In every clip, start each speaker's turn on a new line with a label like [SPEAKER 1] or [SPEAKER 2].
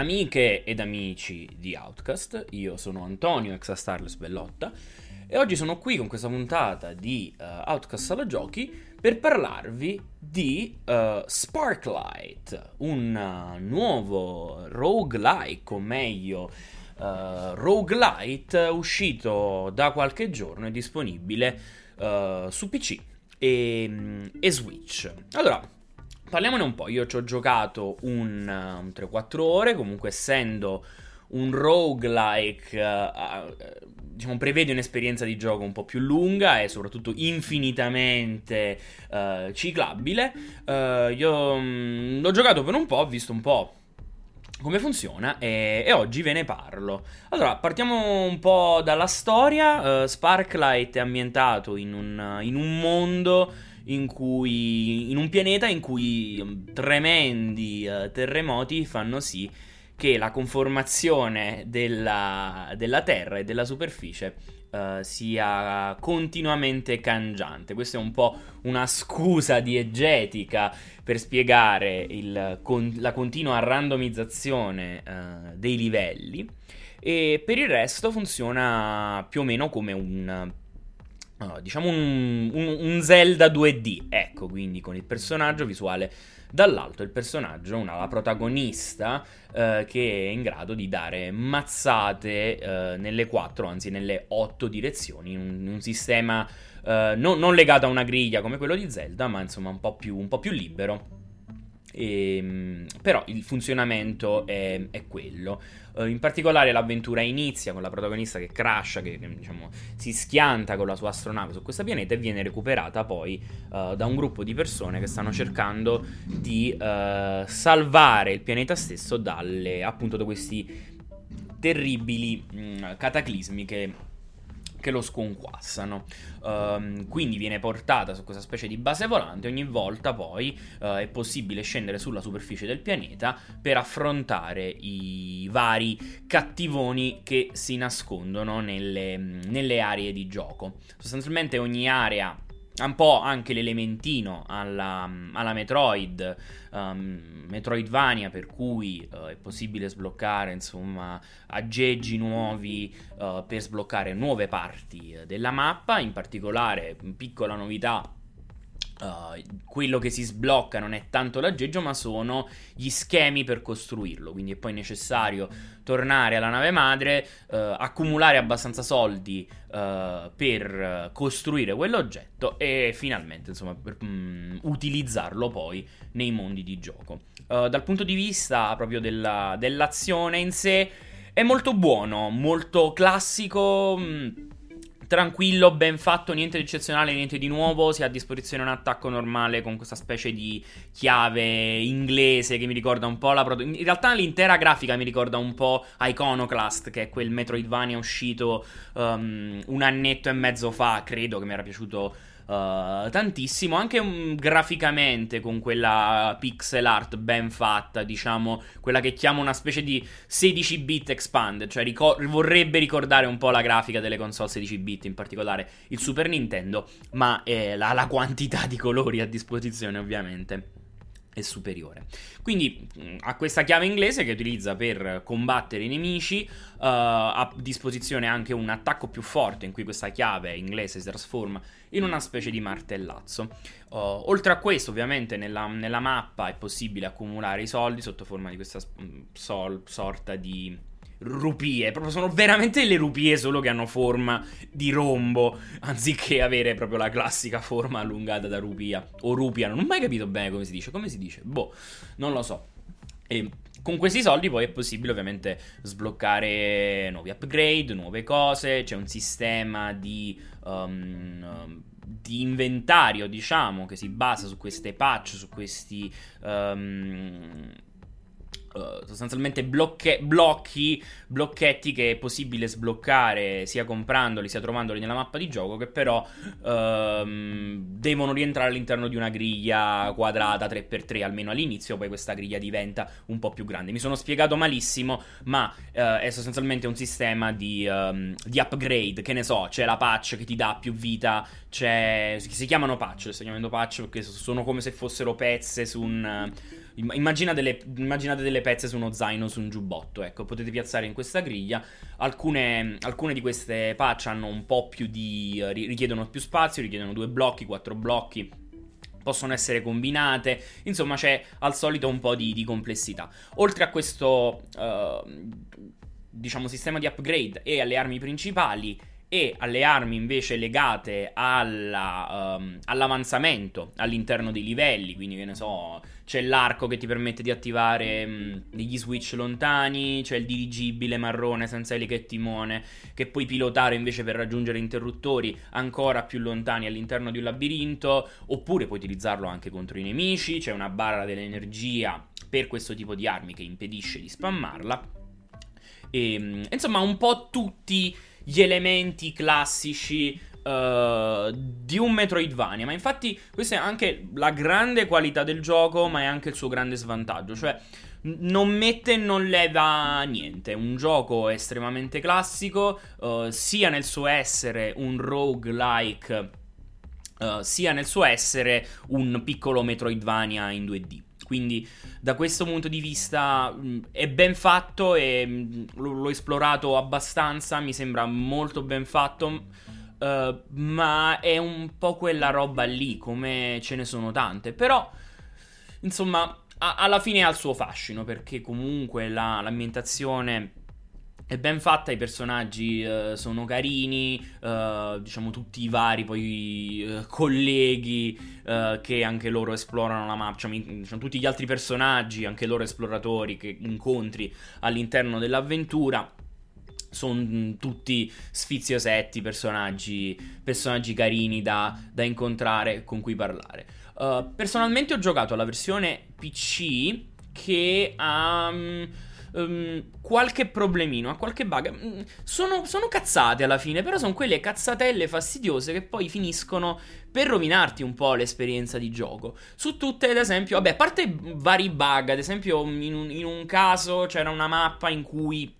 [SPEAKER 1] Amiche ed amici di Outcast, io sono Antonio ex Starless Bellotta e oggi sono qui con questa puntata di uh, Outcast Sala Giochi per parlarvi di uh, Sparklight, un uh, nuovo roguelike, o meglio uh, roguelite uscito da qualche giorno e disponibile su PC e, e Switch. Allora, Parliamone un po', io ci ho giocato un, un 3-4 ore, comunque essendo un roguelike, uh, diciamo, prevede un'esperienza di gioco un po' più lunga e soprattutto infinitamente uh, ciclabile. Uh, io um, l'ho giocato per un po', ho visto un po' come funziona e, e, oggi ve ne parlo. Allora, partiamo un po' dalla storia. Uh, Sparklight è ambientato in un, in un mondo in cui in un pianeta in cui um, tremendi uh, terremoti fanno sì che la conformazione della, della Terra e della superficie uh, sia continuamente cangiante. Questa è un po' una scusa diegetica per spiegare il, con, la continua randomizzazione uh, dei livelli. E per il resto funziona più o meno come un diciamo un, un, un, Zelda 2D, ecco, quindi con il personaggio visuale dall'alto, il personaggio, una, la protagonista, eh, che è in grado di dare mazzate eh, nelle quattro, anzi nelle otto direzioni, in un, in un sistema eh, non, non, legato a una griglia come quello di Zelda, ma insomma un po' più, un po più libero. E, ehm, però il funzionamento è, è quello. Uh, in particolare l'avventura inizia con la protagonista che crasha, che diciamo, si schianta con la sua astronave su questo pianeta e viene recuperata poi uh, da un gruppo di persone che stanno cercando di uh, salvare il pianeta stesso dalle, appunto, da questi terribili mh, mm, cataclismi che che lo sconquassano. Um, quindi viene portata su questa specie di base volante. Ogni volta poi uh, è possibile scendere sulla superficie del pianeta per affrontare i vari cattivoni che si nascondono nelle, nelle aree di gioco. Sostanzialmente ogni area un po' anche l'elementino alla, alla Metroid, um, Metroidvania, per cui uh, è possibile sbloccare insomma aggeggi nuovi uh, per sbloccare nuove parti della mappa. In particolare, piccola novità Uh, quello che si sblocca non è tanto l'aggeggio, ma sono gli schemi per costruirlo. Quindi è poi necessario tornare alla nave madre, uh, accumulare abbastanza soldi uh, per costruire quell'oggetto e finalmente, insomma, per, um, utilizzarlo poi nei mondi di gioco. dal punto di vista proprio della, dell'azione in sé, è molto buono, molto classico. Um, tranquillo, ben fatto, niente di eccezionale, niente di nuovo. Si ha a disposizione un attacco normale con questa specie di chiave inglese che mi ricorda un po' la. Pro- in realtà l'intera grafica mi ricorda un po' Iconoclast, che è quel Metroidvania uscito um, un annetto e mezzo fa, credo che mi era piaciuto Uh, tantissimo, anche um, graficamente con quella pixel art ben fatta, diciamo, quella che chiamo una specie di 16 bit expanded, cioè ricor- vorrebbe ricordare un po' la grafica delle console 16 bit, in particolare il Super Nintendo, ma eh, la, la quantità di colori a disposizione ovviamente è superiore. Quindi ha questa chiave inglese che utilizza per combattere i nemici, uh, a disposizione anche un attacco più forte in cui questa chiave inglese si trasforma in una specie di martellazzo. Uh, oltre a questo, ovviamente, nella, nella, mappa è possibile accumulare i soldi sotto forma di questa mm, sol, sorta di rupie. Proprio sono veramente le rupie, solo che hanno forma di rombo, anziché avere proprio la classica forma allungata da rupia. O rupia, non ho mai capito bene come si dice. Come si dice? Boh, non lo so. E con questi soldi poi è possibile ovviamente sbloccare nuovi upgrade, nuove cose, c'è un sistema di, um, di inventario, diciamo, che si basa su queste patch, su questi... Um, Uh, sostanzialmente blocche- blocchi, blocchetti che è possibile sbloccare sia comprandoli sia trovandoli nella mappa di gioco, che però uh, devono rientrare all'interno di una griglia quadrata 3x3 almeno all'inizio, poi questa griglia diventa un po' più grande. Mi sono spiegato malissimo, ma uh, è sostanzialmente un sistema di, um, di, upgrade, che ne so, c'è la patch che ti dà più vita, si chiamano patch, sto chiamando patch perché sono come se fossero pezze su un Immagina delle, immaginate delle pezze su uno zaino, su un giubbotto, ecco, potete piazzare in questa griglia. Alcune, alcune di queste patch hanno un po' più di... richiedono più spazio, richiedono due blocchi, quattro blocchi, possono essere combinate, insomma c'è al solito un po' di, di complessità. Oltre a questo, uh, diciamo, sistema di upgrade e alle armi principali, e alle armi invece legate alla, um, all'avanzamento all'interno dei livelli, quindi che ne so, c'è l'arco che ti permette di attivare um, degli switch lontani, c'è il dirigibile marrone senza eliche e timone che puoi pilotare invece per raggiungere interruttori ancora più lontani all'interno di un labirinto, oppure puoi utilizzarlo anche contro i nemici, c'è una barra dell'energia per questo tipo di armi che impedisce di spammarla. E, um, insomma, un po' tutti gli elementi classici Uh, di un Metroidvania. Ma infatti, questa è anche la grande qualità del gioco, ma è anche il suo grande svantaggio. Cioè, non mette e non leva niente. Un gioco estremamente classico, uh, sia nel suo essere un roguelike, uh, sia nel suo essere un piccolo Metroidvania in 2D. Quindi da questo punto di vista mh, mm, è ben fatto e mh, mm, l'ho esplorato abbastanza, mi sembra molto ben fatto. Uh, ma è un po' quella roba lì, come ce ne sono tante. Però, insomma, a- alla fine ha il suo fascino, perché comunque la- l'ambientazione è ben fatta, i personaggi uh, sono carini, uh, diciamo tutti i vari poi uh, colleghi che anche loro esplorano la mappa, diciamo, diciamo, tutti gli altri personaggi, anche loro esploratori che incontri all'interno dell'avventura. Sono tutti sfiziosetti, personaggi, personaggi carini da, da incontrare, con cui parlare. personalmente ho giocato alla versione PC che ha... Um, um, qualche problemino, ha qualche bug. Mm, sono, sono cazzate alla fine, però sono quelle cazzatelle fastidiose che poi finiscono per rovinarti un po' l'esperienza di gioco. Su tutte, ad esempio, vabbè, a parte vari bug, ad esempio in un, in un caso c'era una mappa in cui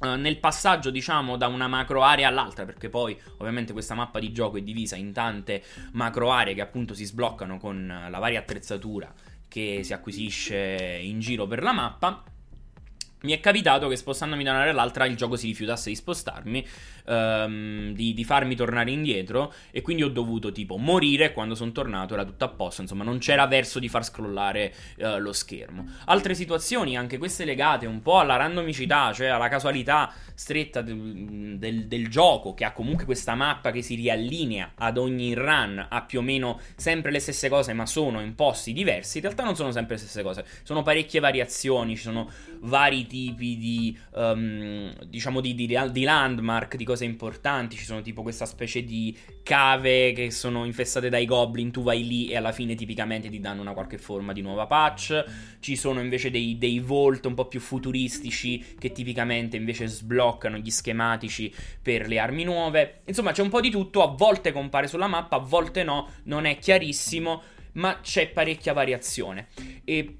[SPEAKER 1] Uh, nel passaggio, diciamo, da una macro area all'altra, perché poi ovviamente questa mappa di gioco è divisa in tante macro aree che appunto si sbloccano con la varia attrezzatura che si acquisisce in giro per la mappa. Mi è capitato che spostandomi da un'area all'altra il gioco si rifiutasse di spostarmi um, di, di, farmi tornare indietro e quindi ho dovuto tipo morire quando sono tornato era tutto a posto, insomma non c'era verso di far scrollare uh, lo schermo. Altre situazioni, anche queste legate un po' alla randomicità, cioè alla casualità stretta del, del, del gioco che ha comunque questa mappa che si riallinea ad ogni run, ha più o meno sempre le stesse cose ma sono in posti diversi, in realtà non sono sempre le stesse cose, sono parecchie variazioni, ci sono vari tipi di, um, diciamo, di, di, di landmark, di cose importanti. Ci sono tipo questa specie di cave che sono infestate dai goblin. Tu vai lì e alla fine tipicamente ti danno una qualche forma di nuova patch. Ci sono invece dei, dei vault un po' più futuristici che tipicamente invece sbloccano gli schematici per le armi nuove. Insomma, c'è un po' di tutto. A volte compare sulla mappa, a volte no. Non è chiarissimo, ma c'è parecchia variazione. E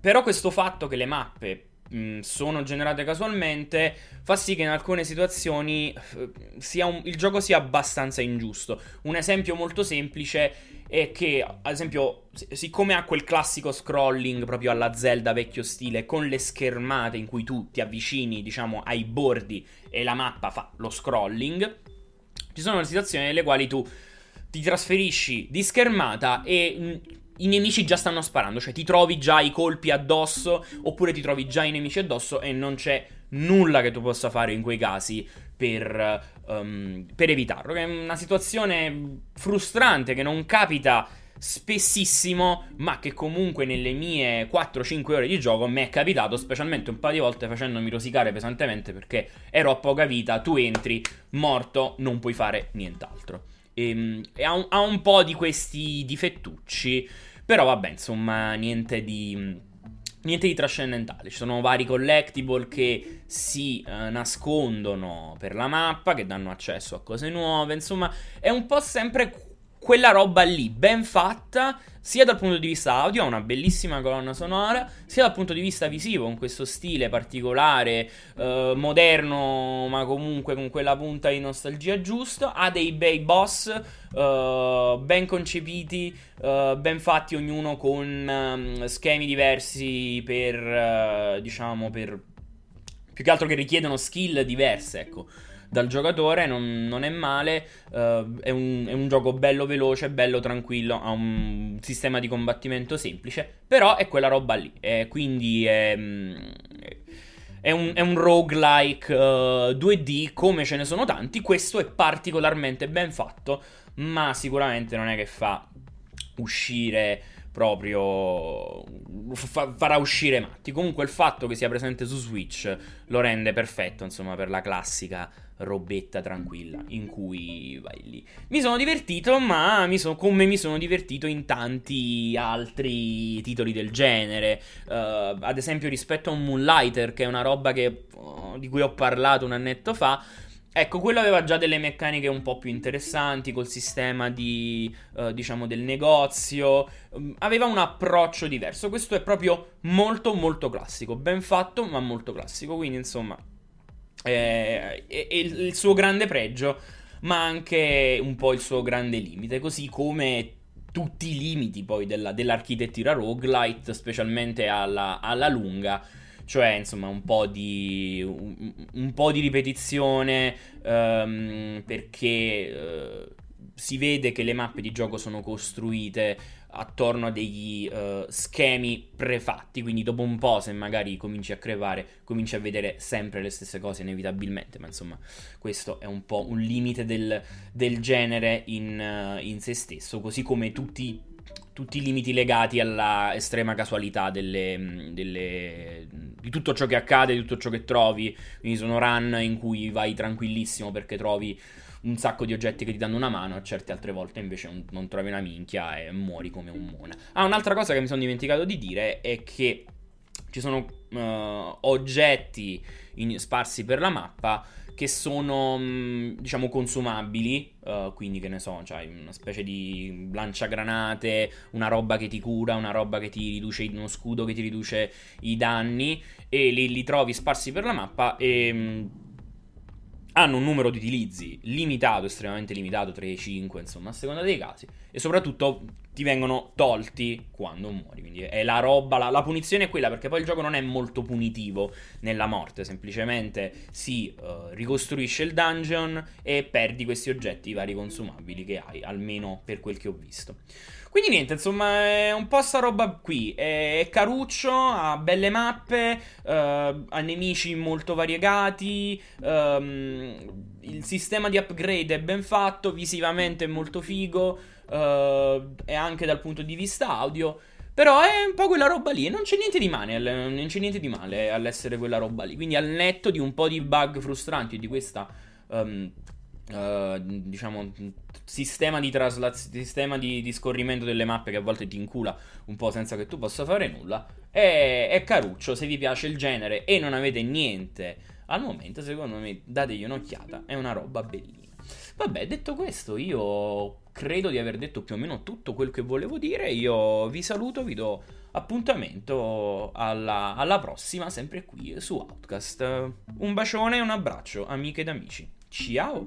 [SPEAKER 1] però questo fatto che le mappe mh, sono generate casualmente fa sì che in alcune situazioni eh, un, il gioco sia abbastanza ingiusto. Un esempio molto semplice è che, ad esempio, siccome ha quel classico scrolling proprio alla Zelda vecchio stile, con le schermate in cui tu ti avvicini, diciamo, ai bordi e la mappa fa lo scrolling, ci sono situazioni nelle quali tu ti trasferisci di schermata e i nemici già stanno sparando, cioè ti trovi già i colpi addosso, oppure ti trovi già i nemici addosso e non c'è nulla che tu possa fare in quei casi per, um, per evitarlo. Che è una situazione frustrante che non capita spessissimo, ma che comunque nelle mie 4-5 ore di gioco mi è capitato, specialmente un paio di volte facendomi rosicare pesantemente perché ero a poca vita, tu entri, morto, non puoi fare nient'altro. E, ehm, e ha, un, ha un po' di questi difettucci però vabbè, insomma, niente di niente di trascendentale. Ci sono vari collectible che si eh, nascondono per la mappa, che danno accesso a cose nuove. Insomma, è un po' sempre quella roba lì, ben fatta, sia dal punto di vista audio, ha una bellissima colonna sonora, sia dal punto di vista visivo, con questo stile particolare, eh, moderno, ma comunque con quella punta di nostalgia giusta, ha dei bei boss eh, ben concepiti, eh, ben fatti, ognuno con um, schemi diversi per, eh, diciamo, per... più che altro che richiedono skill diverse, ecco dal giocatore, non, non è male, uh, è, un, è, un, gioco bello veloce, bello tranquillo, ha un sistema di combattimento semplice, però è quella roba lì, e quindi è... È un, è un roguelike uh, eh, 2D come ce ne sono tanti. Questo è particolarmente ben fatto, ma sicuramente non è che fa uscire proprio fa, farà uscire matti. Comunque il fatto che sia presente su Switch lo rende perfetto, insomma, per la classica robetta tranquilla in cui vai lì. Mi sono divertito, ma mi sono, come mi sono divertito in tanti altri titoli del genere. Uh, ad esempio, rispetto a un Moonlighter, che è una roba che, uh, di cui ho parlato un annetto fa. Ecco, quello aveva già delle meccaniche un po' più interessanti col sistema di, uh, diciamo, del negozio. Um, aveva un approccio diverso. Questo è proprio molto, molto classico. Ben fatto, ma molto classico. Quindi, insomma, eh, è, il, il suo grande pregio, ma anche un po' il suo grande limite, così come tutti i limiti poi della, dell'architettura roguelite, specialmente alla, alla, lunga, cioè insomma un po' di, un, un po di ripetizione um, perché uh, si vede che le mappe di gioco sono costruite attorno a degli uh, schemi prefatti, quindi dopo un po' se magari cominci a crepare, cominci a vedere sempre le stesse cose inevitabilmente, ma insomma questo è un po' un limite del, del genere in, uh, in, se stesso, così come tutti, tutti i limiti legati alla estrema casualità delle, delle, di tutto ciò che accade, di tutto ciò che trovi, quindi sono run in cui vai tranquillissimo perché trovi un sacco di oggetti che ti danno una mano, certe altre volte invece non, non trovi una minchia e muori come un mona. Ah, un'altra cosa che mi sono dimenticato di dire è che ci sono uh, oggetti in, sparsi per la mappa che sono, mm, diciamo, consumabili, uh, quindi che ne so, c'hai una specie di lanciagranate, una roba che ti cura, una roba che ti riduce, uno scudo che ti riduce i danni, e li, li trovi sparsi per la mappa e mm, hanno un numero di utilizzi limitato, estremamente limitato, 3-5, insomma, a seconda dei casi, e soprattutto ti vengono tolti quando muori. Quindi è la roba, la, la, punizione è quella, perché poi il gioco non è molto punitivo nella morte, semplicemente si uh, ricostruisce il dungeon e perdi questi oggetti vari consumabili che hai, almeno per quel che ho visto. Quindi niente, insomma, è un po' sta roba qui. È caruccio, ha belle mappe, uh, ha nemici molto variegati. Um, il sistema di upgrade è ben fatto, visivamente è molto figo. Uh, e anche dal punto di vista audio. Però è un po' quella roba lì e non c'è niente di male, non c'è niente di male all'essere quella roba lì. Quindi al netto di un po' di bug frustranti di questa um, uh, diciamo sistema di traslazione, sistema di, di, scorrimento delle mappe che a volte ti incula un po' senza che tu possa fare nulla. È, è caruccio, se vi piace il genere e non avete niente al momento, secondo me dategli un'occhiata, è una roba bellina. Vabbè, detto questo, io credo di aver detto più o meno tutto quello che volevo dire. Io vi saluto, vi do appuntamento alla, alla prossima, sempre qui su Outcast. Un bacione e un abbraccio, amiche ed amici. Tchau!